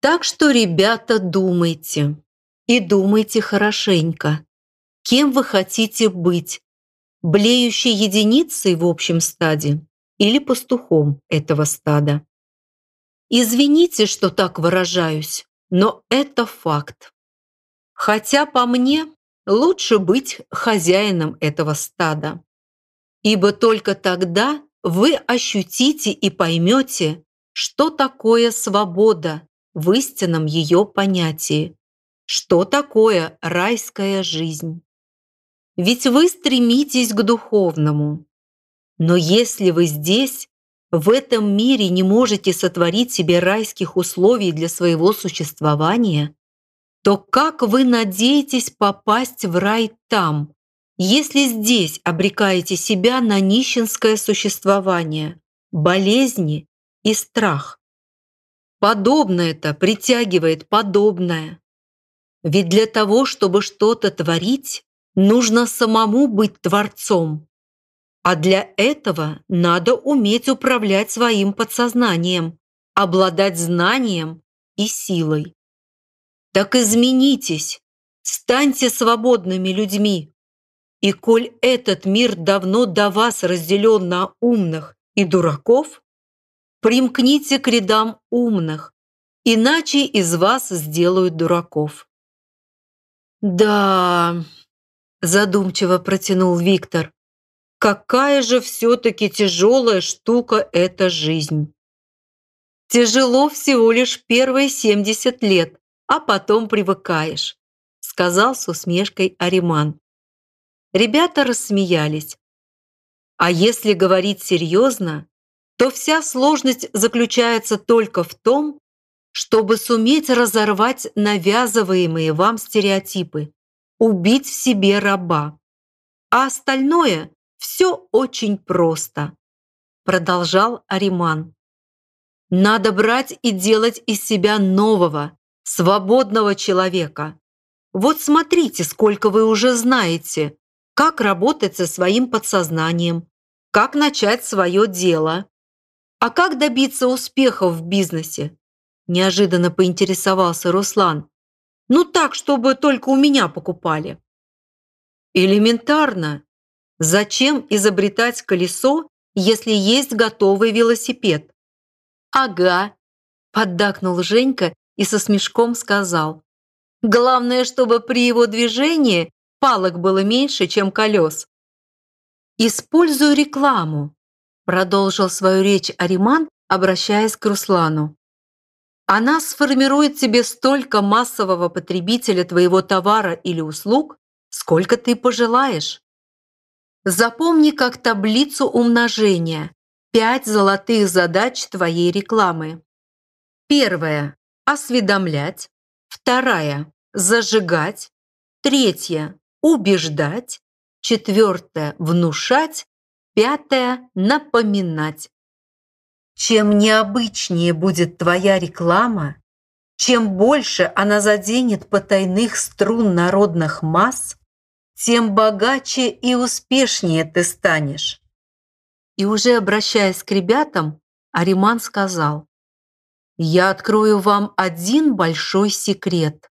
Так что, ребята, думайте. И думайте хорошенько. Кем вы хотите быть? Блеющей единицей в общем стаде или пастухом этого стада? Извините, что так выражаюсь, но это факт. Хотя по мне лучше быть хозяином этого стада. Ибо только тогда вы ощутите и поймете, что такое свобода в истинном ее понятии, что такое райская жизнь. Ведь вы стремитесь к духовному. Но если вы здесь, в этом мире не можете сотворить себе райских условий для своего существования, то как вы надеетесь попасть в рай там, если здесь обрекаете себя на нищенское существование, болезни и страх? Подобное-то притягивает подобное. Ведь для того, чтобы что-то творить, нужно самому быть творцом. А для этого надо уметь управлять своим подсознанием, обладать знанием и силой. Так изменитесь, станьте свободными людьми. И коль этот мир давно до вас разделен на умных и дураков, примкните к рядам умных, иначе из вас сделают дураков. «Да...» – задумчиво протянул Виктор. «Какая же все-таки тяжелая штука эта жизнь!» «Тяжело всего лишь первые 70 лет, а потом привыкаешь», – сказал с усмешкой Ариман. Ребята рассмеялись. А если говорить серьезно, то вся сложность заключается только в том, чтобы суметь разорвать навязываемые вам стереотипы, убить в себе раба. А остальное все очень просто, продолжал Ариман. Надо брать и делать из себя нового, свободного человека. Вот смотрите, сколько вы уже знаете, как работать со своим подсознанием, как начать свое дело. А как добиться успеха в бизнесе? Неожиданно поинтересовался Руслан. Ну так, чтобы только у меня покупали. Элементарно. Зачем изобретать колесо, если есть готовый велосипед? Ага, поддакнул Женька и со смешком сказал. Главное, чтобы при его движении палок было меньше, чем колес. «Использую рекламу», – продолжил свою речь Ариман, обращаясь к Руслану. Она сформирует тебе столько массового потребителя твоего товара или услуг, сколько ты пожелаешь. Запомни как таблицу умножения пять золотых задач твоей рекламы. Первая – осведомлять. Вторая – зажигать. Третья – убеждать. Четвертая – внушать. Пятая – напоминать. Чем необычнее будет твоя реклама, чем больше она заденет потайных струн народных масс, тем богаче и успешнее ты станешь. И уже обращаясь к ребятам, Ариман сказал, «Я открою вам один большой секрет.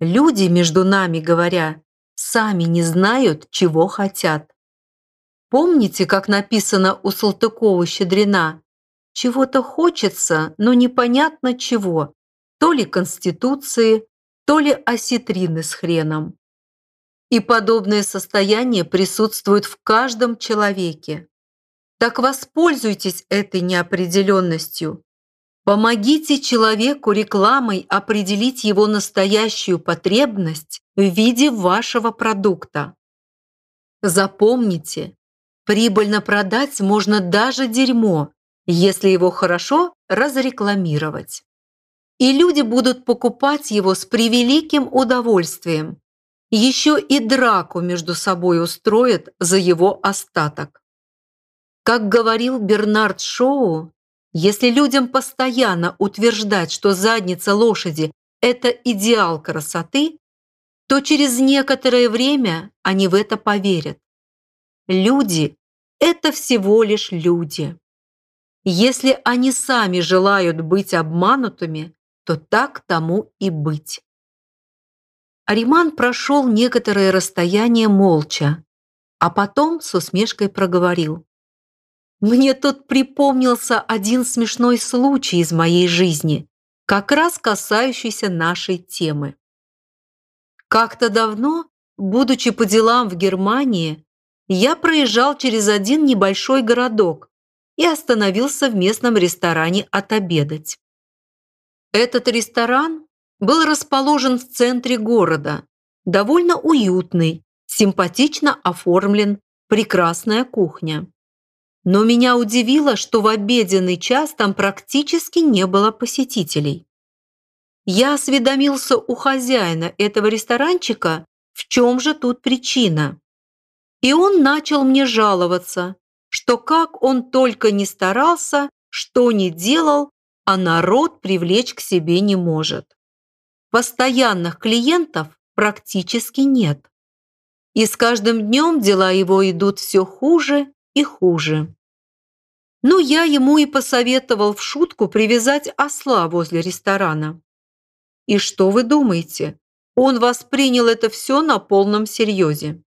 Люди, между нами говоря, сами не знают, чего хотят. Помните, как написано у Салтыкова-Щедрина? Чего-то хочется, но непонятно чего. То ли конституции, то ли осетрины с хреном. И подобное состояние присутствует в каждом человеке. Так воспользуйтесь этой неопределенностью. Помогите человеку рекламой определить его настоящую потребность в виде вашего продукта. Запомните, прибыльно продать можно даже дерьмо, если его хорошо разрекламировать. И люди будут покупать его с превеликим удовольствием. Еще и драку между собой устроят за его остаток. Как говорил Бернард Шоу, если людям постоянно утверждать, что задница лошади – это идеал красоты, то через некоторое время они в это поверят. Люди – это всего лишь люди. Если они сами желают быть обманутыми, то так тому и быть. Ариман прошел некоторое расстояние молча, а потом с усмешкой проговорил. «Мне тут припомнился один смешной случай из моей жизни, как раз касающийся нашей темы. Как-то давно, будучи по делам в Германии, я проезжал через один небольшой городок и остановился в местном ресторане отобедать. Этот ресторан был расположен в центре города, довольно уютный, симпатично оформлен, прекрасная кухня. Но меня удивило, что в обеденный час там практически не было посетителей. Я осведомился у хозяина этого ресторанчика, в чем же тут причина. И он начал мне жаловаться, что как он только не старался, что не делал, а народ привлечь к себе не может. Постоянных клиентов практически нет. И с каждым днем дела его идут все хуже и хуже. Ну, я ему и посоветовал в шутку привязать осла возле ресторана. И что вы думаете? Он воспринял это все на полном серьезе.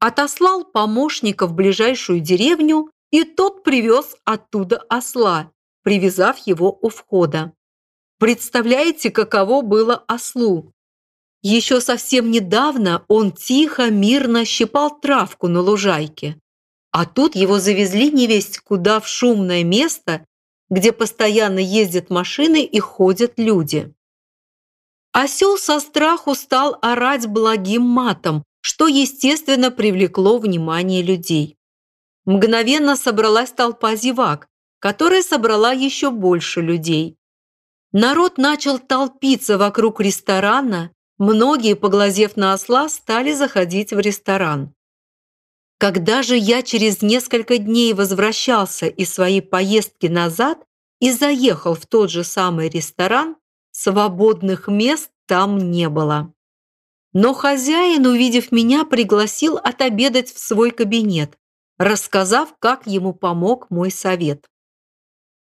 Отослал помощника в ближайшую деревню, и тот привез оттуда осла, привязав его у входа. Представляете, каково было ослу? Еще совсем недавно он тихо, мирно щипал травку на лужайке. А тут его завезли невесть куда в шумное место, где постоянно ездят машины и ходят люди. Осел со страху стал орать благим матом, что, естественно, привлекло внимание людей. Мгновенно собралась толпа зевак, которая собрала еще больше людей. Народ начал толпиться вокруг ресторана, многие, поглазев на осла, стали заходить в ресторан. Когда же я через несколько дней возвращался из своей поездки назад и заехал в тот же самый ресторан, свободных мест там не было. Но хозяин, увидев меня, пригласил отобедать в свой кабинет, рассказав, как ему помог мой совет.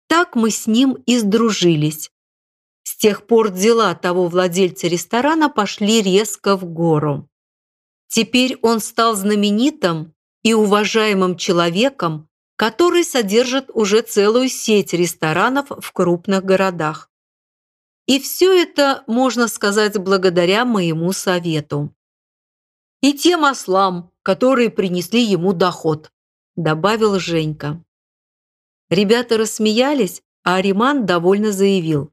Так мы с ним и сдружились, с тех пор дела того владельца ресторана пошли резко в гору. Теперь он стал знаменитым и уважаемым человеком, который содержит уже целую сеть ресторанов в крупных городах. И все это, можно сказать, благодаря моему совету. И тем ослам, которые принесли ему доход, добавил Женька. Ребята рассмеялись, а Ариман довольно заявил.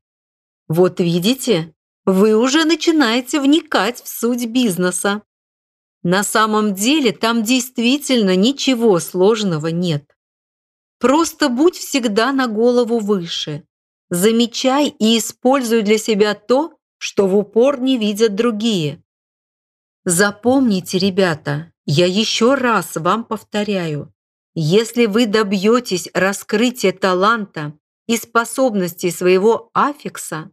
Вот видите, вы уже начинаете вникать в суть бизнеса. На самом деле там действительно ничего сложного нет. Просто будь всегда на голову выше. Замечай и используй для себя то, что в упор не видят другие. Запомните, ребята, я еще раз вам повторяю, если вы добьетесь раскрытия таланта и способностей своего аффикса,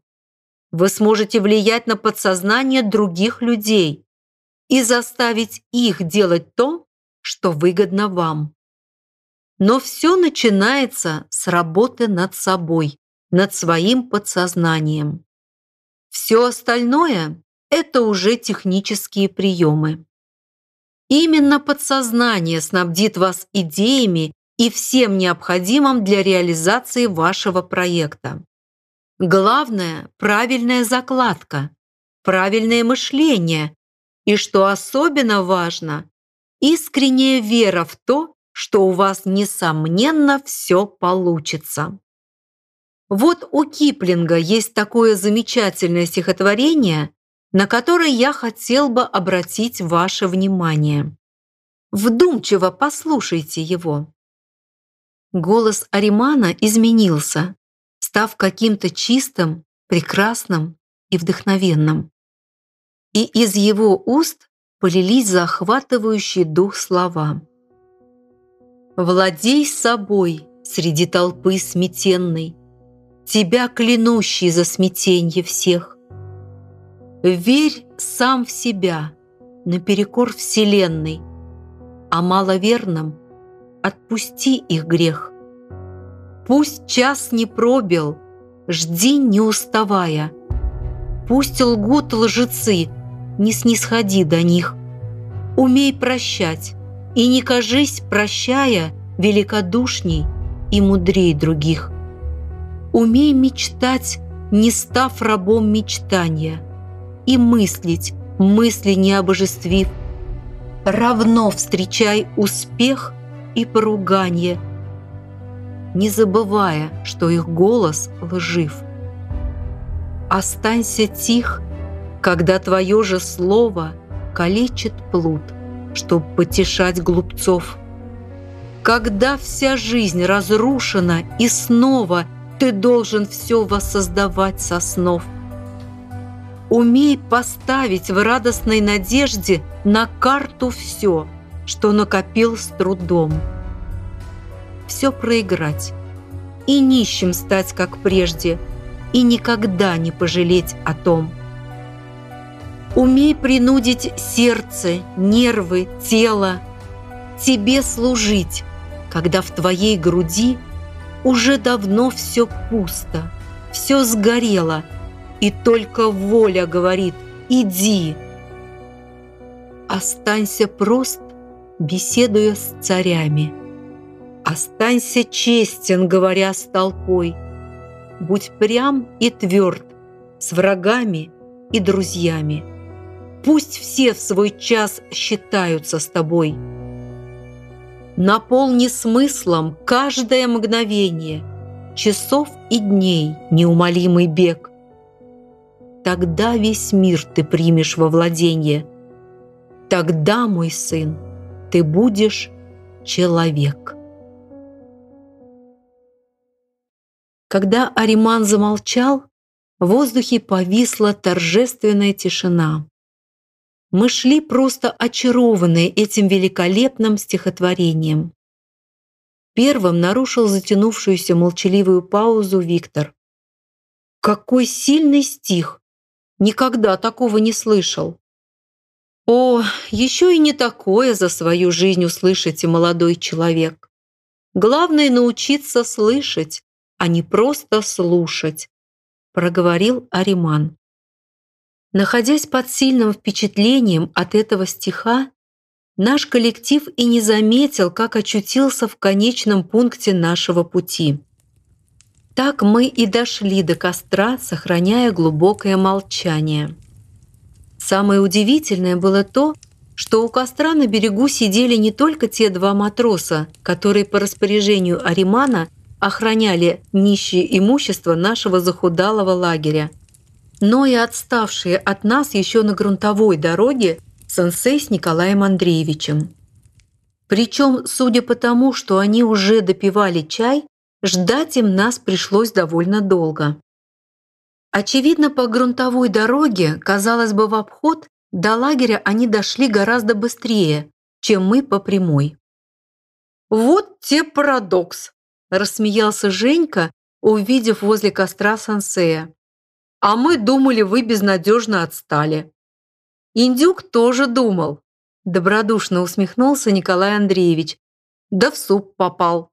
вы сможете влиять на подсознание других людей и заставить их делать то, что выгодно вам. Но все начинается с работы над собой, над своим подсознанием. Все остальное – это уже технические приемы. Именно подсознание снабдит вас идеями и всем необходимым для реализации вашего проекта. Главное – правильная закладка, правильное мышление и, что особенно важно, искренняя вера в то, что у вас, несомненно, все получится. Вот у Киплинга есть такое замечательное стихотворение, на которое я хотел бы обратить ваше внимание. Вдумчиво послушайте его. Голос Аримана изменился, став каким-то чистым, прекрасным и вдохновенным. И из его уст полились захватывающие дух слова. «Владей собой среди толпы сметенной, тебя клянущий за смятенье всех. Верь сам в себя, наперекор вселенной, а маловерным отпусти их грех. Пусть час не пробил, жди не уставая. Пусть лгут лжецы, не снисходи до них. Умей прощать, и не кажись, прощая, великодушней и мудрей других. Умей мечтать, не став рабом мечтания, и мыслить, мысли не обожествив. Равно встречай успех и поругание, не забывая, что их голос лжив. Останься тих, когда твое же слово калечит плут, чтоб потешать глупцов. Когда вся жизнь разрушена и снова ты должен все воссоздавать со снов. Умей поставить в радостной надежде на карту все, что накопил с трудом. Все проиграть и нищим стать, как прежде, и никогда не пожалеть о том. Умей принудить сердце, нервы, тело тебе служить, когда в твоей груди уже давно все пусто, все сгорело, и только воля говорит «иди». Останься прост, беседуя с царями. Останься честен, говоря с толпой. Будь прям и тверд с врагами и друзьями. Пусть все в свой час считаются с тобой. Наполни смыслом каждое мгновение, часов и дней неумолимый бег. Тогда весь мир ты примешь во владение. Тогда, мой сын, ты будешь человек. Когда Ариман замолчал, в воздухе повисла торжественная тишина. Мы шли просто очарованные этим великолепным стихотворением. Первым нарушил затянувшуюся молчаливую паузу Виктор. «Какой сильный стих! Никогда такого не слышал!» «О, еще и не такое за свою жизнь услышите, молодой человек! Главное научиться слышать, а не просто слушать», проговорил Ариман. Находясь под сильным впечатлением от этого стиха, наш коллектив и не заметил, как очутился в конечном пункте нашего пути. Так мы и дошли до костра, сохраняя глубокое молчание. Самое удивительное было то, что у костра на берегу сидели не только те два матроса, которые по распоряжению Аримана охраняли нищее имущество нашего захудалого лагеря, но и отставшие от нас еще на грунтовой дороге сенсей с Николаем Андреевичем. Причем, судя по тому, что они уже допивали чай, ждать им нас пришлось довольно долго. Очевидно, по грунтовой дороге, казалось бы, в обход, до лагеря они дошли гораздо быстрее, чем мы по прямой. «Вот те парадокс!» – рассмеялся Женька, увидев возле костра сансея. А мы думали, вы безнадежно отстали. Индюк тоже думал. Добродушно усмехнулся Николай Андреевич. Да в суп попал.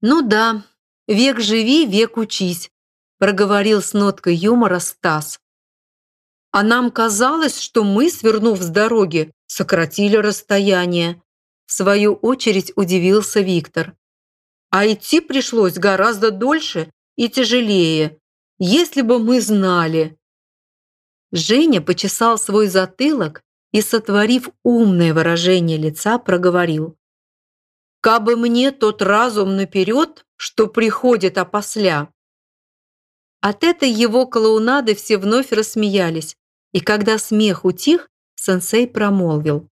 Ну да, век живи, век учись, проговорил с ноткой юмора Стас. А нам казалось, что мы, свернув с дороги, сократили расстояние. В свою очередь удивился Виктор. А идти пришлось гораздо дольше и тяжелее. Если бы мы знали!» Женя почесал свой затылок и, сотворив умное выражение лица, проговорил. «Кабы мне тот разум наперед, что приходит опосля!» От этой его клоунады все вновь рассмеялись, и когда смех утих, сенсей промолвил.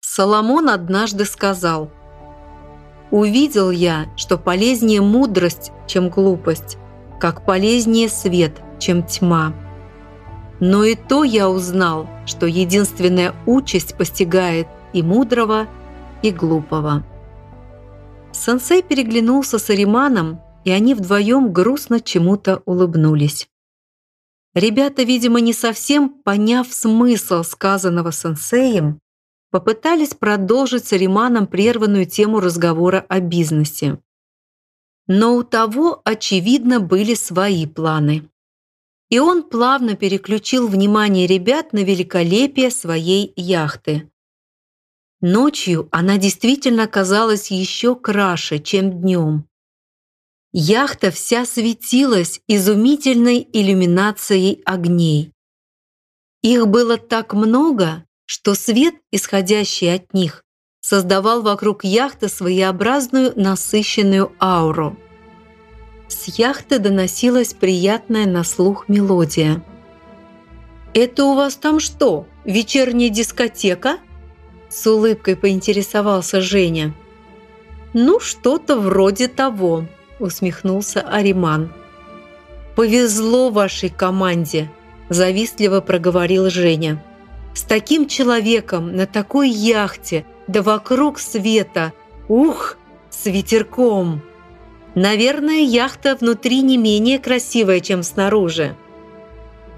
Соломон однажды сказал, «Увидел я, что полезнее мудрость, чем глупость, как полезнее свет, чем тьма. Но и то я узнал, что единственная участь постигает и мудрого, и глупого. Сансей переглянулся с Ариманом, и они вдвоем грустно чему-то улыбнулись. Ребята, видимо, не совсем поняв смысл сказанного сенсеем, попытались продолжить с Ариманом прерванную тему разговора о бизнесе. Но у того, очевидно, были свои планы. И он плавно переключил внимание ребят на великолепие своей яхты. Ночью она действительно казалась еще краше, чем днем. Яхта вся светилась изумительной иллюминацией огней. Их было так много, что свет, исходящий от них, создавал вокруг яхты своеобразную насыщенную ауру. С яхты доносилась приятная на слух мелодия. «Это у вас там что, вечерняя дискотека?» С улыбкой поинтересовался Женя. «Ну, что-то вроде того», усмехнулся Ариман. «Повезло вашей команде», завистливо проговорил Женя. «С таким человеком на такой яхте, да вокруг света, ух, с ветерком!» «Наверное, яхта внутри не менее красивая, чем снаружи».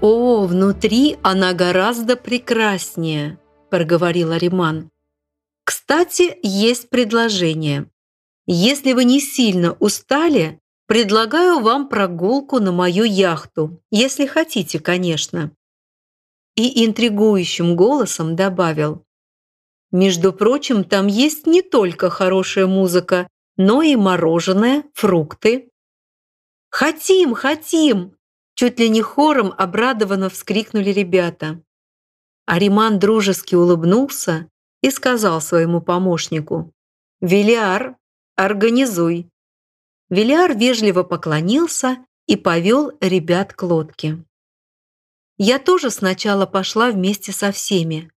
«О, внутри она гораздо прекраснее», – проговорил Ариман. «Кстати, есть предложение. Если вы не сильно устали, Предлагаю вам прогулку на мою яхту, если хотите, конечно». И интригующим голосом добавил. «Между прочим, там есть не только хорошая музыка, но и мороженое, фрукты». «Хотим, хотим!» Чуть ли не хором обрадованно вскрикнули ребята. Ариман дружески улыбнулся и сказал своему помощнику. «Велиар, организуй». Велиар вежливо поклонился и повел ребят к лодке. Я тоже сначала пошла вместе со всеми,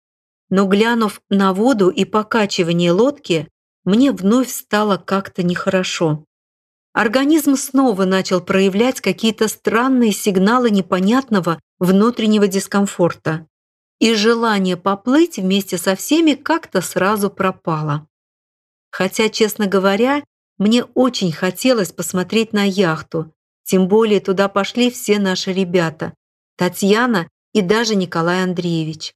но глянув на воду и покачивание лодки, мне вновь стало как-то нехорошо. Организм снова начал проявлять какие-то странные сигналы непонятного внутреннего дискомфорта. И желание поплыть вместе со всеми как-то сразу пропало. Хотя, честно говоря, мне очень хотелось посмотреть на яхту, тем более туда пошли все наши ребята, Татьяна и даже Николай Андреевич.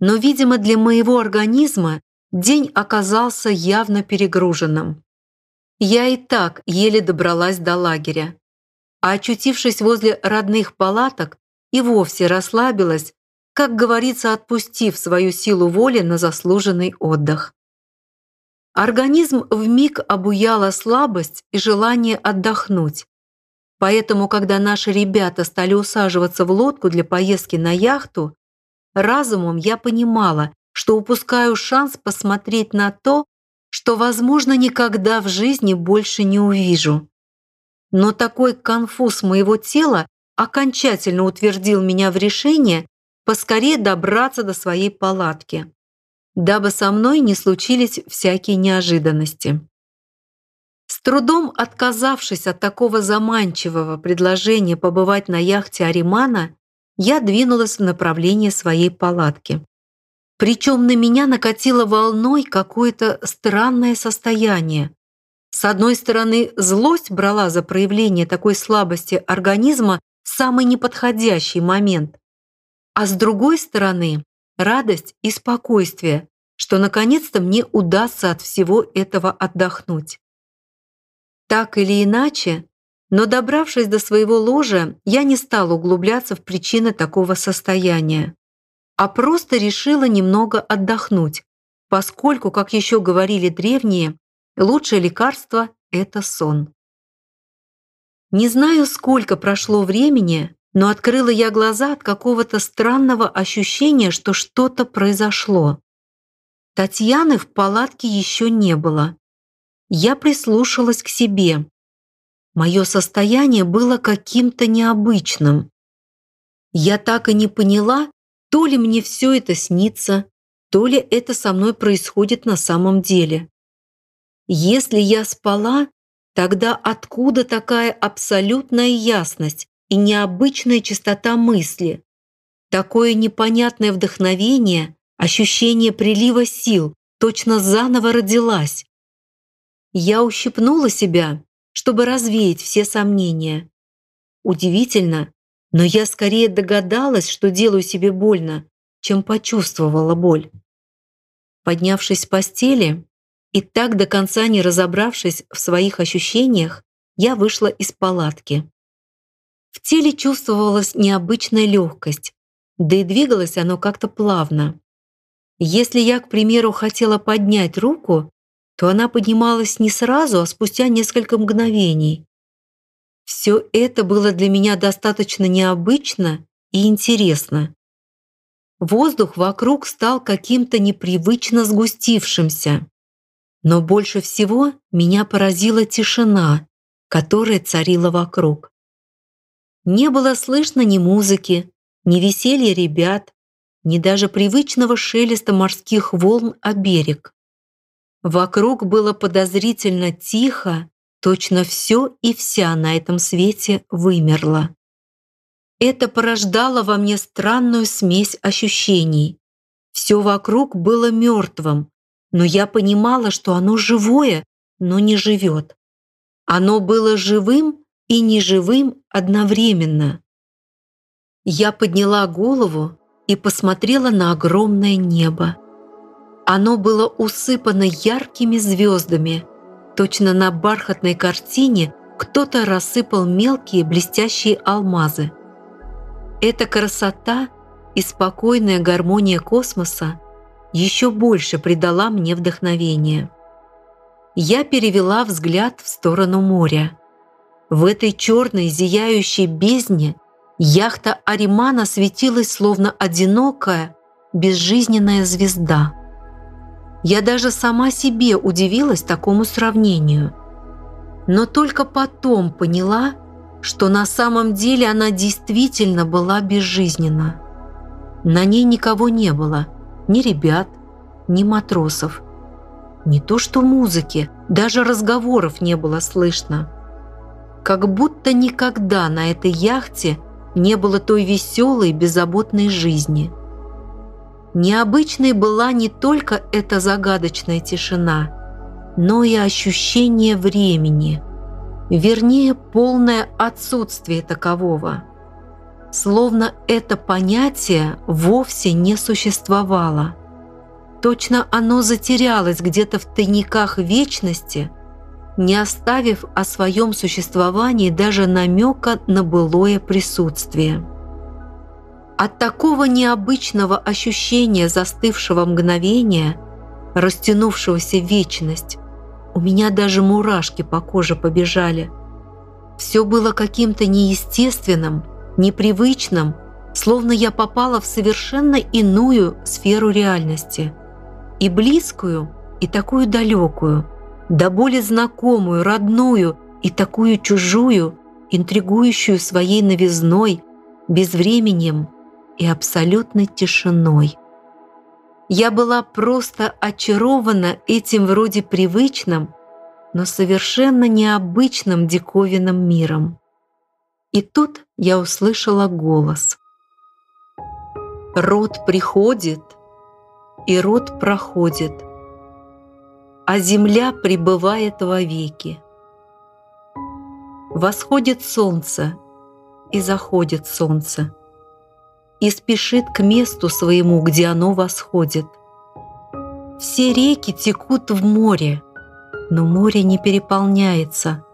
Но, видимо, для моего организма день оказался явно перегруженным. Я и так еле добралась до лагеря, а очутившись возле родных палаток, и вовсе расслабилась, как говорится, отпустив свою силу воли на заслуженный отдых. Организм вмиг обуяла слабость и желание отдохнуть. Поэтому, когда наши ребята стали усаживаться в лодку для поездки на яхту, разумом я понимала, что упускаю шанс посмотреть на то, что, возможно, никогда в жизни больше не увижу. Но такой конфуз моего тела окончательно утвердил меня в решении поскорее добраться до своей палатки дабы со мной не случились всякие неожиданности. Трудом отказавшись от такого заманчивого предложения побывать на яхте Аримана, я двинулась в направлении своей палатки. Причем на меня накатило волной какое-то странное состояние. С одной стороны, злость брала за проявление такой слабости организма в самый неподходящий момент. А с другой стороны, радость и спокойствие, что наконец-то мне удастся от всего этого отдохнуть. Так или иначе, но добравшись до своего ложа, я не стала углубляться в причины такого состояния, а просто решила немного отдохнуть, поскольку, как еще говорили древние, лучшее лекарство – это сон. Не знаю, сколько прошло времени, но открыла я глаза от какого-то странного ощущения, что что-то произошло. Татьяны в палатке еще не было. Я прислушалась к себе. Мое состояние было каким-то необычным. Я так и не поняла, то ли мне все это снится, то ли это со мной происходит на самом деле. Если я спала, тогда откуда такая абсолютная ясность и необычная чистота мысли? Такое непонятное вдохновение, ощущение прилива сил, точно заново родилась. Я ущипнула себя, чтобы развеять все сомнения. Удивительно, но я скорее догадалась, что делаю себе больно, чем почувствовала боль. Поднявшись с постели, И так до конца не разобравшись в своих ощущениях, я вышла из палатки. В теле чувствовалась необычная легкость, да и двигалось оно как-то плавно. Если я, к примеру, хотела поднять руку, то она поднималась не сразу, а спустя несколько мгновений. Все это было для меня достаточно необычно и интересно. Воздух вокруг стал каким-то непривычно сгустившимся. Но больше всего меня поразила тишина, которая царила вокруг. Не было слышно ни музыки, ни веселья ребят, ни даже привычного шелеста морских волн о берег. Вокруг было подозрительно тихо, точно все и вся на этом свете вымерла. Это порождало во мне странную смесь ощущений. Все вокруг было мертвым, но я понимала, что оно живое, но не живет. Оно было живым и неживым одновременно. Я подняла голову и посмотрела на огромное небо. Оно было усыпано яркими звездами. Точно на бархатной картине кто-то рассыпал мелкие блестящие алмазы. Эта красота и спокойная гармония космоса еще больше придала мне вдохновение. Я перевела взгляд в сторону моря. В этой черной зияющей бездне яхта Аримана светилась словно одинокая, безжизненная звезда. Я даже сама себе удивилась такому сравнению. Но только потом поняла, что на самом деле она действительно была безжизненна. На ней никого не было, ни ребят, ни матросов. Не то что музыки, даже разговоров не было слышно. Как будто никогда на этой яхте не было той веселой, беззаботной жизни. Необычной была не только эта загадочная тишина, но и ощущение времени – вернее, полное отсутствие такового. Словно это понятие вовсе не существовало. Точно оно затерялось где-то в тайниках вечности, не оставив о своем существовании даже намека на былое присутствие. От такого необычного ощущения застывшего мгновения, растянувшегося в вечность, у меня даже мурашки по коже побежали. Все было каким-то неестественным, непривычным, словно я попала в совершенно иную сферу реальности. И близкую, и такую далекую, да более знакомую, родную, и такую чужую, интригующую своей новизной, безвременем и абсолютной тишиной. Я была просто очарована этим вроде привычным, но совершенно необычным диковинным миром. И тут я услышала голос. «Род приходит, и род проходит, а земля пребывает вовеки. Восходит солнце, и заходит солнце и спешит к месту своему, где оно восходит. Все реки текут в море, но море не переполняется.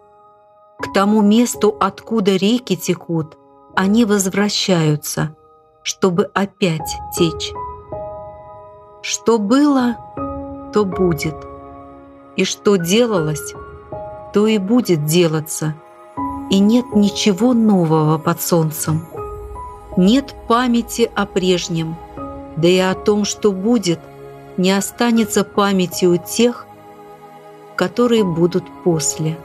К тому месту, откуда реки текут, они возвращаются, чтобы опять течь. Что было, то будет, и что делалось, то и будет делаться, и нет ничего нового под солнцем нет памяти о прежнем, да и о том, что будет, не останется памяти у тех, которые будут после.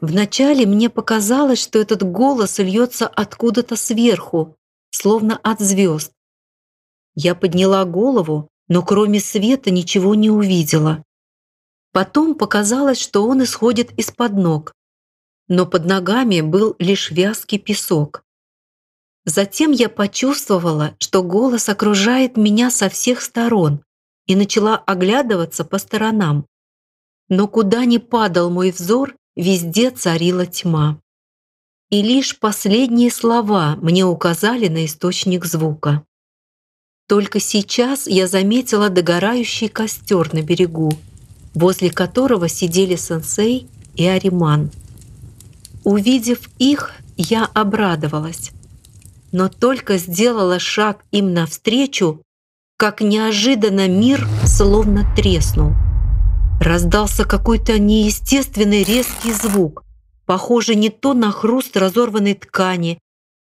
Вначале мне показалось, что этот голос льется откуда-то сверху, словно от звезд. Я подняла голову, но кроме света ничего не увидела. Потом показалось, что он исходит из-под ног, но под ногами был лишь вязкий песок. Затем я почувствовала, что голос окружает меня со всех сторон и начала оглядываться по сторонам. Но куда ни падал мой взор, везде царила тьма. И лишь последние слова мне указали на источник звука. Только сейчас я заметила догорающий костер на берегу, возле которого сидели сенсей и Ариман. Увидев их, я обрадовалась, но только сделала шаг им навстречу, как неожиданно мир словно треснул. Раздался какой-то неестественный резкий звук, похожий не то на хруст разорванной ткани,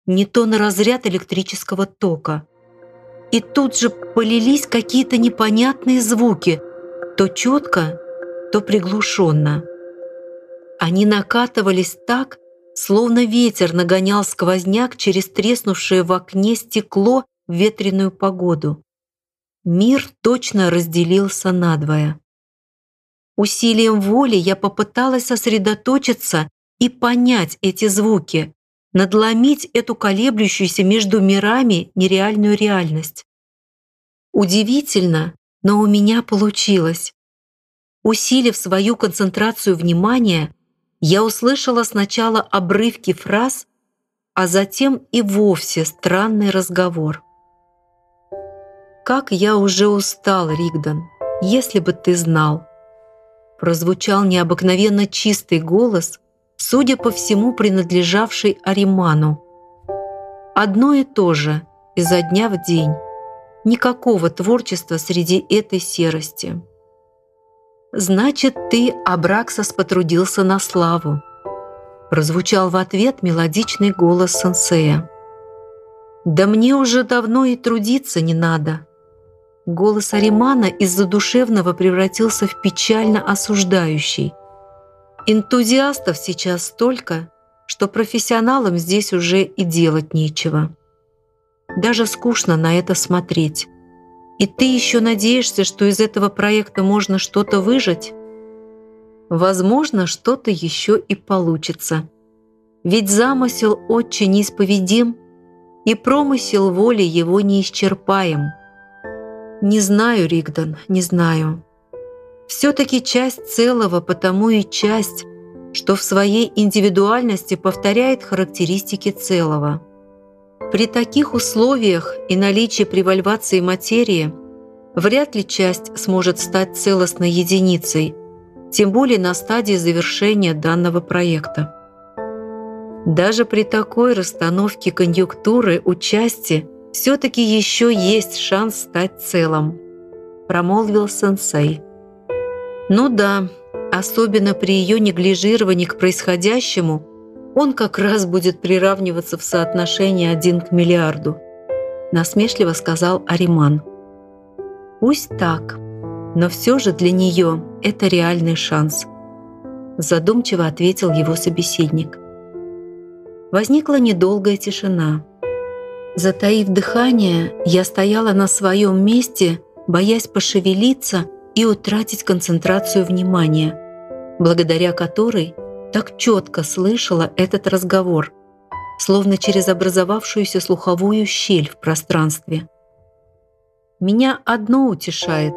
не то на разряд электрического тока. И тут же полились какие-то непонятные звуки, то четко, то приглушенно. Они накатывались так, словно ветер нагонял сквозняк через треснувшее в окне стекло в ветреную погоду. Мир точно разделился надвое. Усилием воли я попыталась сосредоточиться и понять эти звуки, надломить эту колеблющуюся между мирами нереальную реальность. Удивительно, но у меня получилось. Усилив свою концентрацию внимания, я услышала сначала обрывки фраз, а затем и вовсе странный разговор. «Как я уже устал, Ригдан, если бы ты знал!» Прозвучал необыкновенно чистый голос, судя по всему, принадлежавший Ариману. Одно и то же, изо дня в день. Никакого творчества среди этой серости. «Значит, ты, Абраксас, потрудился на славу», прозвучал в ответ мелодичный голос сенсея. «Да мне уже давно и трудиться не надо». Голос Аримана из-за душевного превратился в печально осуждающий. Энтузиастов сейчас столько, что профессионалам здесь уже и делать нечего. Даже скучно на это смотреть. И ты еще надеешься, что из этого проекта можно что-то выжать? Возможно, что-то еще и получится. Ведь замысел очень неисповедим, и промысел воли его неисчерпаем. Не знаю, Ригдан, не знаю. Все-таки часть целого, потому и часть, что в своей индивидуальности повторяет характеристики целого – при таких условиях и наличии превальвации материи вряд ли часть сможет стать целостной единицей, тем более на стадии завершения данного проекта. Даже при такой расстановке конъюнктуры у части все-таки еще есть шанс стать целым, промолвил сенсей. Ну да, особенно при ее неглижировании к происходящему – он как раз будет приравниваться в соотношении один к миллиарду», насмешливо сказал Ариман. «Пусть так, но все же для нее это реальный шанс», задумчиво ответил его собеседник. Возникла недолгая тишина. Затаив дыхание, я стояла на своем месте, боясь пошевелиться и утратить концентрацию внимания, благодаря которой – так четко слышала этот разговор, словно через образовавшуюся слуховую щель в пространстве. Меня одно утешает,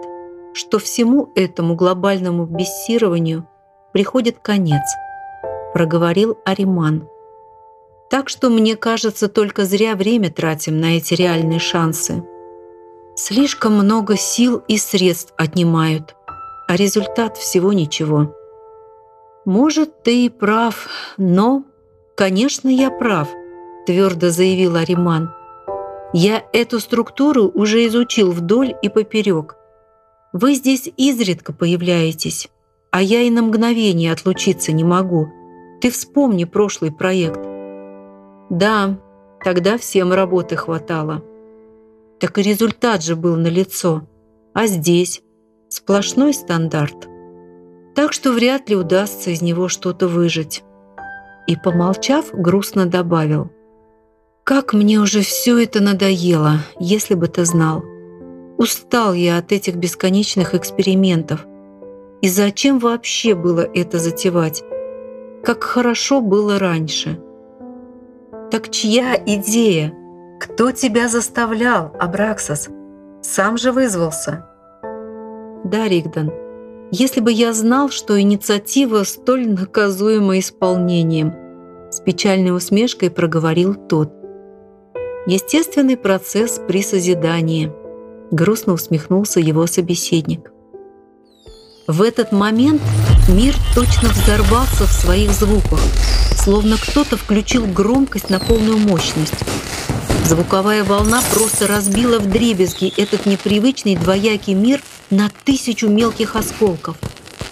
что всему этому глобальному бессированию приходит конец, проговорил Ариман. Так что, мне кажется, только зря время тратим на эти реальные шансы. Слишком много сил и средств отнимают, а результат всего ничего. «Может, ты и прав, но...» «Конечно, я прав», – твердо заявил Ариман. «Я эту структуру уже изучил вдоль и поперек. Вы здесь изредка появляетесь, а я и на мгновение отлучиться не могу. Ты вспомни прошлый проект». «Да, тогда всем работы хватало». Так и результат же был налицо. А здесь сплошной стандарт так что вряд ли удастся из него что-то выжить. И, помолчав, грустно добавил. «Как мне уже все это надоело, если бы ты знал. Устал я от этих бесконечных экспериментов. И зачем вообще было это затевать? Как хорошо было раньше». «Так чья идея? Кто тебя заставлял, Абраксас? Сам же вызвался?» «Да, Ригдан, если бы я знал, что инициатива столь наказуема исполнением, с печальной усмешкой проговорил тот. Естественный процесс при созидании. грустно усмехнулся его собеседник. В этот момент мир точно взорвался в своих звуках, словно кто-то включил громкость на полную мощность. Звуковая волна просто разбила в дребезги этот непривычный двоякий мир на тысячу мелких осколков.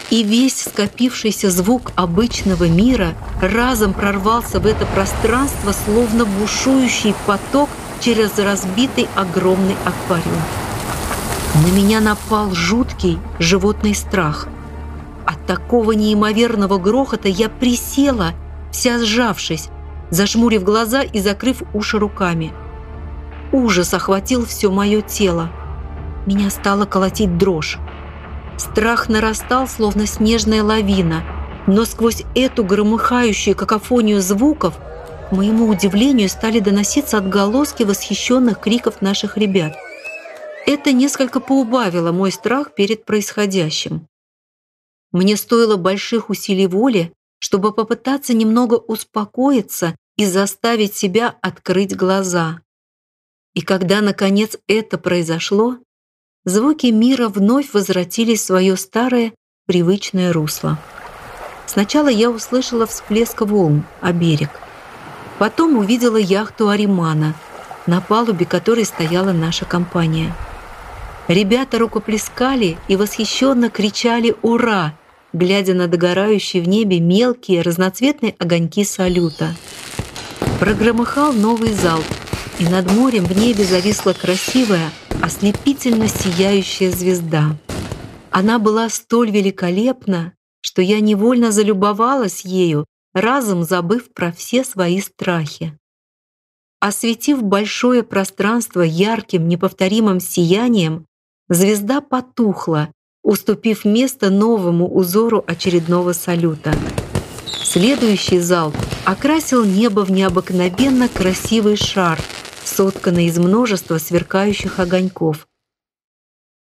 И весь скопившийся звук обычного мира разом прорвался в это пространство, словно бушующий поток через разбитый огромный аквариум. На меня напал жуткий животный страх. От такого неимоверного грохота я присела, вся сжавшись, зажмурив глаза и закрыв уши руками. Ужас охватил все мое тело. Меня стало колотить дрожь. Страх нарастал, словно снежная лавина, но сквозь эту громыхающую какофонию звуков к моему удивлению стали доноситься отголоски восхищенных криков наших ребят – это несколько поубавило мой страх перед происходящим. Мне стоило больших усилий воли, чтобы попытаться немного успокоиться и заставить себя открыть глаза. И когда, наконец, это произошло, звуки мира вновь возвратились в свое старое, привычное русло. Сначала я услышала всплеск волн о берег. Потом увидела яхту Аримана, на палубе которой стояла наша компания – Ребята рукоплескали и восхищенно кричали «Ура!», глядя на догорающие в небе мелкие разноцветные огоньки салюта. Прогромыхал новый залп, и над морем в небе зависла красивая, ослепительно сияющая звезда. Она была столь великолепна, что я невольно залюбовалась ею, разом забыв про все свои страхи. Осветив большое пространство ярким неповторимым сиянием, Звезда потухла, уступив место новому узору очередного салюта. Следующий залп окрасил небо в необыкновенно красивый шар, сотканный из множества сверкающих огоньков.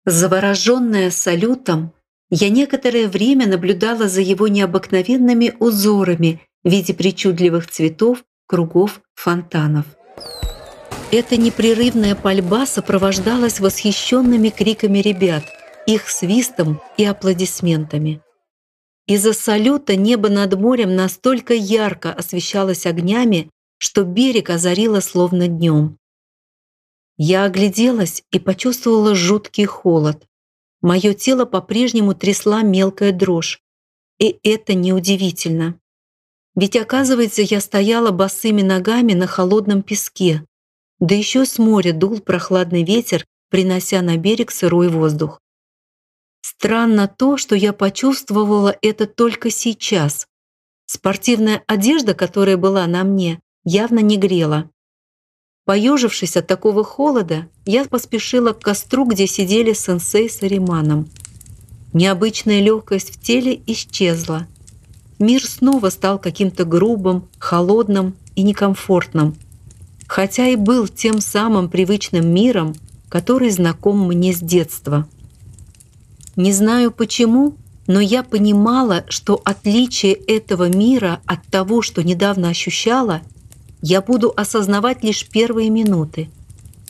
Завороженная салютом, я некоторое время наблюдала за его необыкновенными узорами в виде причудливых цветов, кругов, фонтанов. Эта непрерывная пальба сопровождалась восхищенными криками ребят, их свистом и аплодисментами. Из-за салюта небо над морем настолько ярко освещалось огнями, что берег озарило словно днем. Я огляделась и почувствовала жуткий холод. Мое тело по-прежнему трясла мелкая дрожь. И это неудивительно. Ведь, оказывается, я стояла босыми ногами на холодном песке, да еще с моря дул прохладный ветер, принося на берег сырой воздух. Странно то, что я почувствовала это только сейчас. Спортивная одежда, которая была на мне, явно не грела. Поежившись от такого холода, я поспешила к костру, где сидели сенсей с Ариманом. Необычная легкость в теле исчезла. Мир снова стал каким-то грубым, холодным и некомфортным – хотя и был тем самым привычным миром, который знаком мне с детства. Не знаю почему, но я понимала, что отличие этого мира от того, что недавно ощущала, я буду осознавать лишь первые минуты,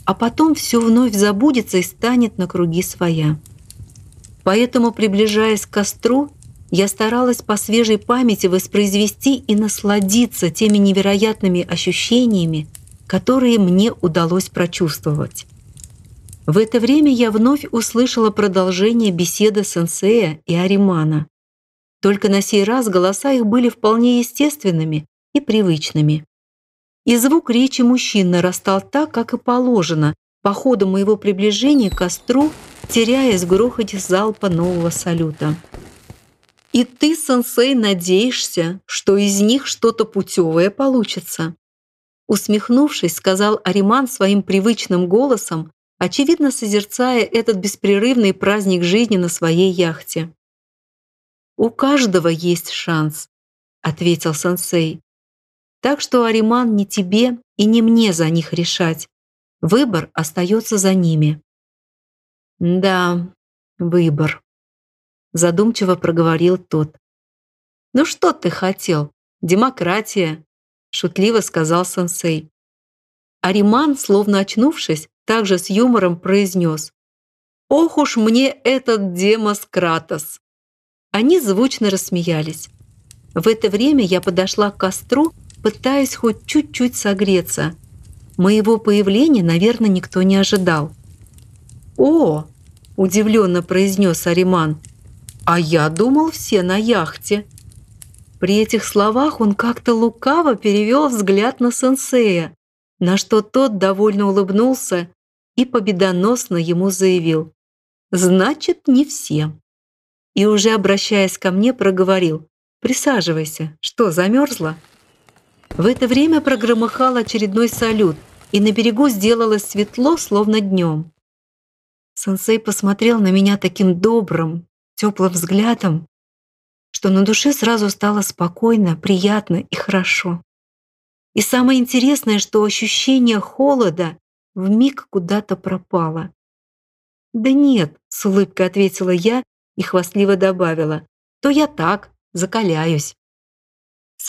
а потом все вновь забудется и станет на круги своя. Поэтому, приближаясь к костру, я старалась по свежей памяти воспроизвести и насладиться теми невероятными ощущениями, которые мне удалось прочувствовать. В это время я вновь услышала продолжение беседы сенсея и Аримана. Только на сей раз голоса их были вполне естественными и привычными. И звук речи мужчин нарастал так, как и положено, по ходу моего приближения к костру, теряясь в грохоте залпа нового салюта. «И ты, сенсей, надеешься, что из них что-то путевое получится?» Усмехнувшись, сказал Ариман своим привычным голосом, очевидно созерцая этот беспрерывный праздник жизни на своей яхте. «У каждого есть шанс», — ответил сенсей. «Так что, Ариман, не тебе и не мне за них решать. Выбор остается за ними». «Да, выбор», — задумчиво проговорил тот. «Ну что ты хотел? Демократия, шутливо сказал сенсей. Ариман, словно очнувшись, также с юмором произнес. Ох уж мне этот Демос Кратос!» Они звучно рассмеялись. В это время я подошла к костру, пытаясь хоть чуть-чуть согреться. Моего появления, наверное, никто не ожидал. «О!» – удивленно произнес Ариман. «А я думал, все на яхте». При этих словах он как-то лукаво перевел взгляд на сенсея, на что тот довольно улыбнулся и победоносно ему заявил. «Значит, не все». И уже обращаясь ко мне, проговорил. «Присаживайся. Что, замерзла?» В это время прогромыхал очередной салют, и на берегу сделалось светло, словно днем. Сенсей посмотрел на меня таким добрым, теплым взглядом, что на душе сразу стало спокойно, приятно и хорошо. И самое интересное, что ощущение холода в миг куда-то пропало. «Да нет», — с улыбкой ответила я и хвастливо добавила, «то я так, закаляюсь».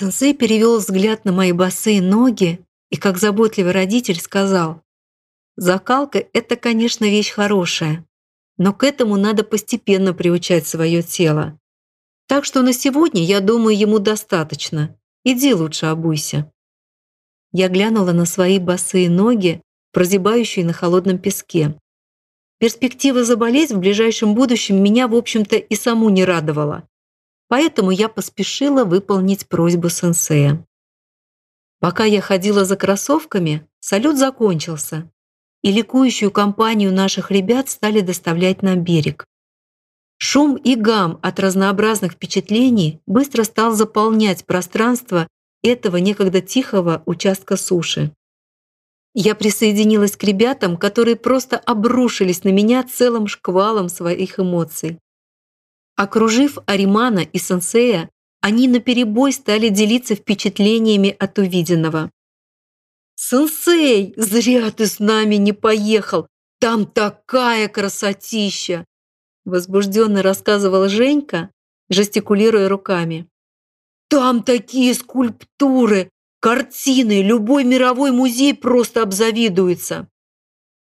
Сенсей перевел взгляд на мои босые ноги и, как заботливый родитель, сказал, «Закалка – это, конечно, вещь хорошая, но к этому надо постепенно приучать свое тело. Так что на сегодня, я думаю, ему достаточно. Иди лучше обуйся». Я глянула на свои босые ноги, прозябающие на холодном песке. Перспектива заболеть в ближайшем будущем меня, в общем-то, и саму не радовала. Поэтому я поспешила выполнить просьбу сенсея. Пока я ходила за кроссовками, салют закончился, и ликующую компанию наших ребят стали доставлять на берег. Шум и гам от разнообразных впечатлений быстро стал заполнять пространство этого некогда тихого участка суши. Я присоединилась к ребятам, которые просто обрушились на меня целым шквалом своих эмоций. Окружив Аримана и сенсея, они наперебой стали делиться впечатлениями от увиденного. «Сенсей, зря ты с нами не поехал! Там такая красотища!» Возбужденно рассказывал Женька, жестикулируя руками. «Там такие скульптуры, картины, любой мировой музей просто обзавидуется!»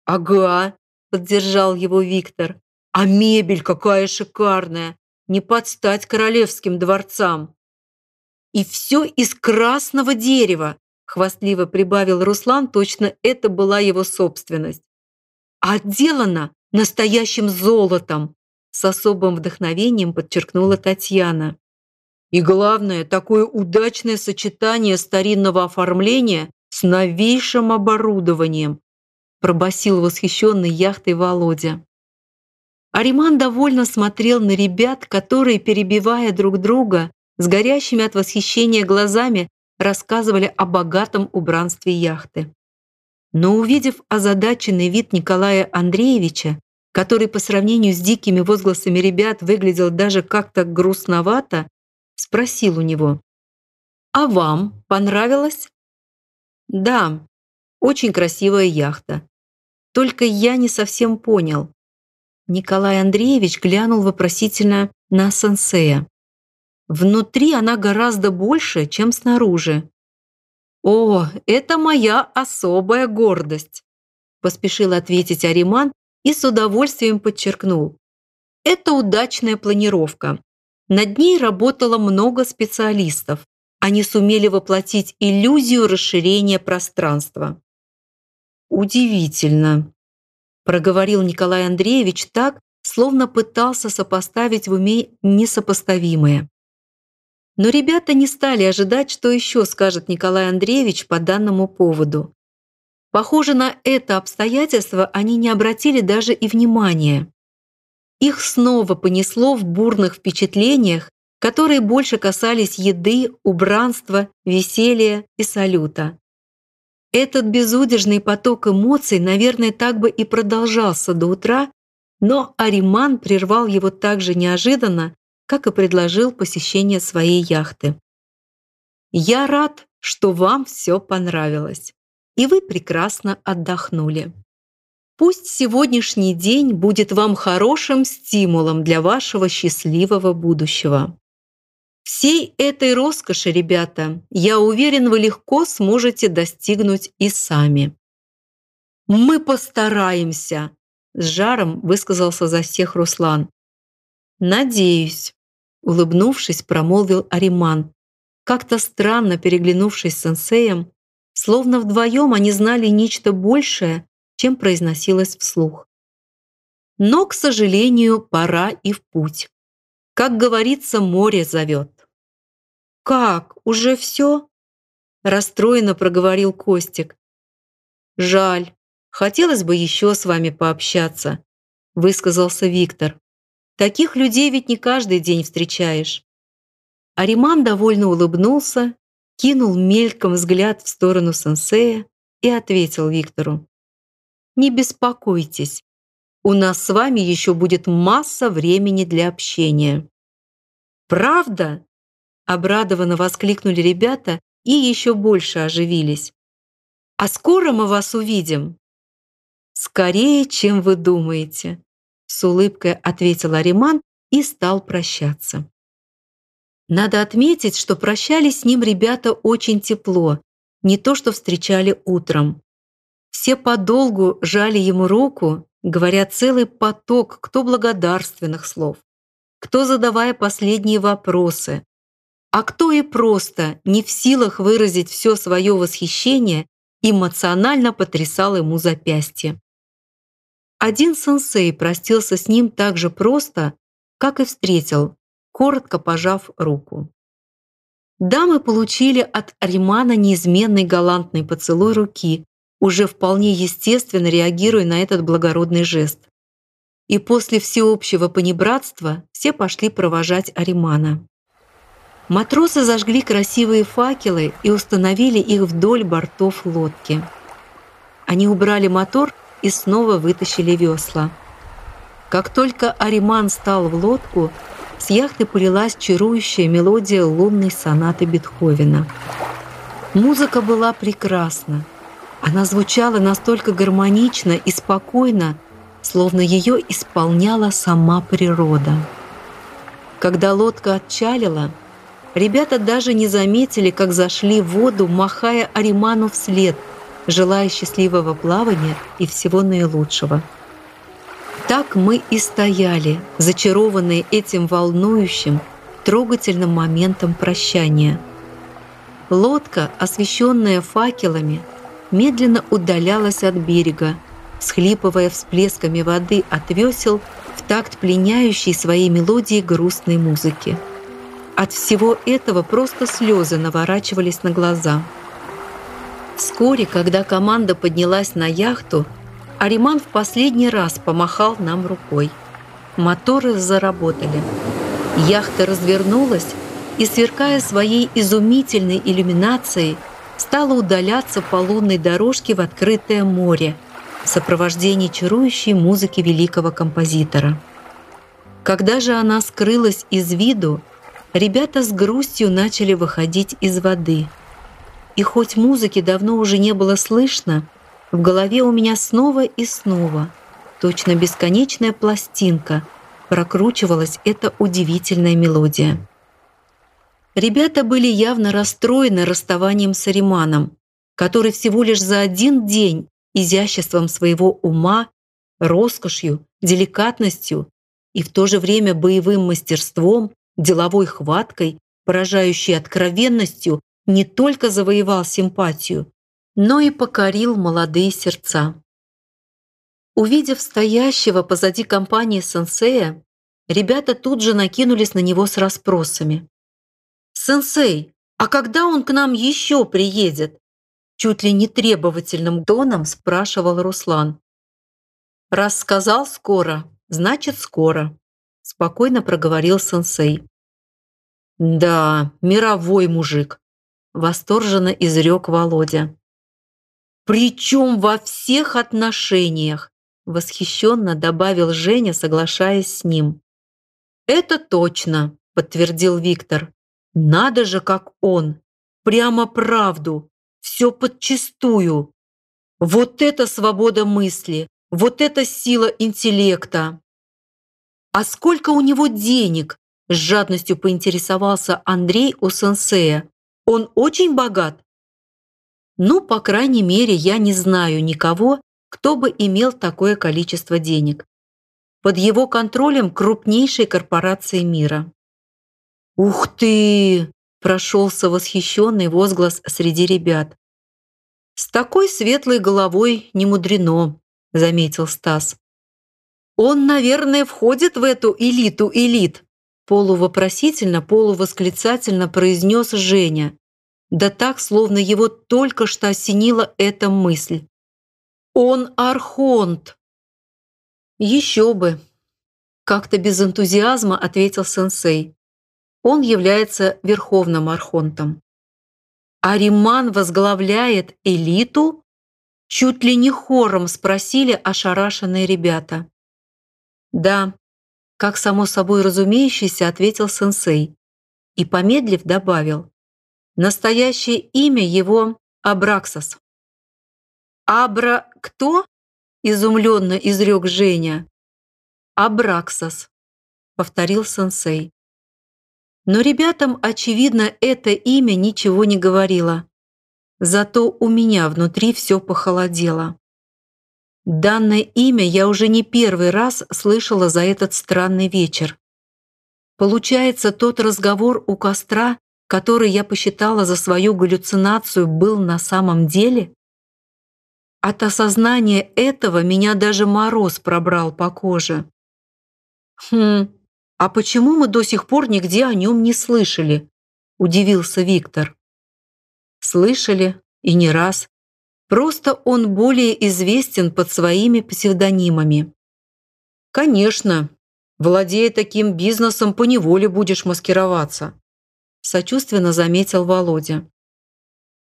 «Ага», — поддержал его Виктор. «А мебель какая шикарная! Не подстать королевским дворцам. И все из красного дерева, хвастливо прибавил Руслан, точно это была его собственность. Отделано настоящим золотом, с особым вдохновением подчеркнула Татьяна. И главное, такое удачное сочетание старинного оформления с новейшим оборудованием, пробасил восхищенный яхтой Володя. Ариман довольно смотрел на ребят, которые, перебивая друг друга, с горящими от восхищения глазами рассказывали о богатом убранстве яхты. Но увидев озадаченный вид Николая Андреевича, который по сравнению с дикими возгласами ребят выглядел даже как-то грустновато, спросил у него, «А вам понравилось?» «Да, очень красивая яхта. Только я не совсем понял, Николай Андреевич глянул вопросительно на сенсея. Внутри она гораздо больше, чем снаружи. «О, это моя особая гордость», – поспешил ответить Ариман и с удовольствием подчеркнул. «Это удачная планировка. Над ней работало много специалистов. Они сумели воплотить иллюзию расширения пространства». «Удивительно», проговорил Николай Андреевич так, словно пытался сопоставить в уме несопоставимое. Но ребята не стали ожидать, что еще скажет Николай Андреевич по данному поводу. Похоже, на это обстоятельство они не обратили даже и внимания. Их снова понесло в бурных впечатлениях, которые больше касались еды, убранства, веселья и салюта. Этот безудержный поток эмоций, наверное, так бы и продолжался до утра, но Ариман прервал его так же неожиданно, как и предложил посещение своей яхты. «Я рад, что вам все понравилось, и вы прекрасно отдохнули. Пусть сегодняшний день будет вам хорошим стимулом для вашего счастливого будущего. Всей этой роскоши, ребята, я уверен, вы легко сможете достигнуть и сами. Мы постараемся, с жаром высказался за всех Руслан. «Надеюсь», — улыбнувшись, промолвил Ариман, как-то странно переглянувшись с сенсеем, словно вдвоем они знали нечто большее, чем произносилось вслух. Но, к сожалению, пора и в путь. Как говорится, море зовет. «Как? Уже все?» Расстроенно проговорил Костик. «Жаль. Хотелось бы еще с вами пообщаться», высказался Виктор. «Таких людей ведь не каждый день встречаешь». Ариман довольно улыбнулся, кинул мельком взгляд в сторону сенсея и ответил Виктору. «Не беспокойтесь, у нас с вами еще будет масса времени для общения». «Правда?» – обрадованно воскликнули ребята и еще больше оживились. «А скоро мы вас увидим?» «Скорее, чем вы думаете», – с улыбкой ответил Ариман и стал прощаться. Надо отметить, что прощались с ним ребята очень тепло, не то что встречали утром. Все подолгу жали ему руку, говоря целый поток кто благодарственных слов, кто задавая последние вопросы, а кто и просто не в силах выразить все свое восхищение, эмоционально потрясал ему запястье. Один сенсей простился с ним так же просто, как и встретил, коротко пожав руку. Дамы получили от Аримана неизменный галантный поцелуй руки, уже вполне естественно реагируя на этот благородный жест. И после всеобщего понебратства все пошли провожать Аримана. Матросы зажгли красивые факелы и установили их вдоль бортов лодки. Они убрали мотор и снова вытащили весла. Как только Ариман стал в лодку, с яхты полилась чарующая мелодия лунной сонаты Бетховена. Музыка была прекрасна. Она звучала настолько гармонично и спокойно, словно ее исполняла сама природа. Когда лодка отчалила, ребята даже не заметили, как зашли в воду, махая Ариману вслед, желая счастливого плавания и всего наилучшего. Так мы и стояли, зачарованные этим волнующим, трогательным моментом прощания. Лодка, освещенная факелами, медленно удалялась от берега, схлипывая всплесками воды от весел в такт пленяющей своей мелодии грустной музыки. От всего этого просто слезы наворачивались на глаза. Вскоре, когда команда поднялась на яхту, Ариман в последний раз помахал нам рукой. Моторы заработали. Яхта развернулась и, сверкая своей изумительной иллюминацией, стала удаляться по лунной дорожке в открытое море в сопровождении чарующей музыки великого композитора. Когда же она скрылась из виду, ребята с грустью начали выходить из воды. И хоть музыки давно уже не было слышно, в голове у меня снова и снова, точно бесконечная пластинка, прокручивалась эта удивительная мелодия. Ребята были явно расстроены расставанием с Ариманом, который всего лишь за один день изяществом своего ума, роскошью, деликатностью и в то же время боевым мастерством, деловой хваткой, поражающей откровенностью, не только завоевал симпатию, но и покорил молодые сердца. Увидев стоящего позади компании сенсея, ребята тут же накинулись на него с расспросами. «Сенсей, а когда он к нам еще приедет?» Чуть ли не требовательным тоном спрашивал Руслан. «Раз сказал скоро, значит скоро», спокойно проговорил сенсей. «Да, мировой мужик», восторженно изрек Володя. Причем во всех отношениях, восхищенно добавил Женя, соглашаясь с ним. Это точно, подтвердил Виктор. Надо же, как он. Прямо правду. Все подчистую. Вот это свобода мысли, вот это сила интеллекта. А сколько у него денег? С жадностью поинтересовался Андрей у сенсея. Он очень богат? Ну, по крайней мере, я не знаю никого, кто бы имел такое количество денег. Под его контролем крупнейшей корпорации мира. «Ух ты!» – прошелся восхищенный возглас среди ребят. «С такой светлой головой не мудрено», – заметил Стас. «Он, наверное, входит в эту элиту элит», – полувопросительно, полувосклицательно произнес Женя. Да так, словно его только что осенила эта мысль. «Он архонт!» «Еще бы!» – как-то без энтузиазма ответил сенсей он является верховным архонтом. А Риман возглавляет элиту? Чуть ли не хором спросили ошарашенные ребята. Да, как само собой разумеющийся, ответил сенсей. И, помедлив, добавил. Настоящее имя его Абраксас. «Абра кто?» – изумленно изрек Женя. «Абраксас», – повторил сенсей. Но ребятам, очевидно, это имя ничего не говорило. Зато у меня внутри все похолодело. Данное имя я уже не первый раз слышала за этот странный вечер. Получается, тот разговор у костра, который я посчитала за свою галлюцинацию, был на самом деле? От осознания этого меня даже мороз пробрал по коже. Хм, «А почему мы до сих пор нигде о нем не слышали?» – удивился Виктор. «Слышали, и не раз. Просто он более известен под своими псевдонимами». «Конечно. Владея таким бизнесом, поневоле будешь маскироваться», – сочувственно заметил Володя.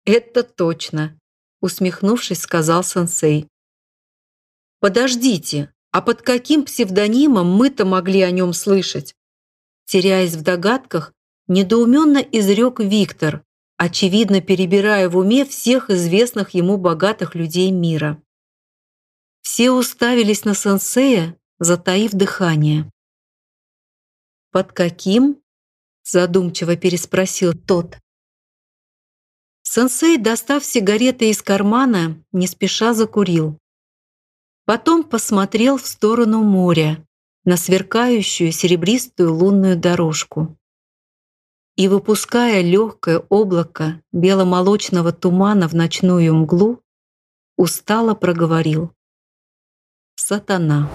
«Это точно», – усмехнувшись, сказал сенсей. «Подождите, а под каким псевдонимом мы-то могли о нем слышать? Теряясь в догадках, недоуменно изрек Виктор, очевидно перебирая в уме всех известных ему богатых людей мира. Все уставились на сенсея, затаив дыхание. «Под каким?» – задумчиво переспросил тот. Сенсей, достав сигареты из кармана, не спеша закурил. Потом посмотрел в сторону моря, на сверкающую серебристую лунную дорожку. И, выпуская легкое облако беломолочного тумана в ночную мглу, устало проговорил. «Сатана».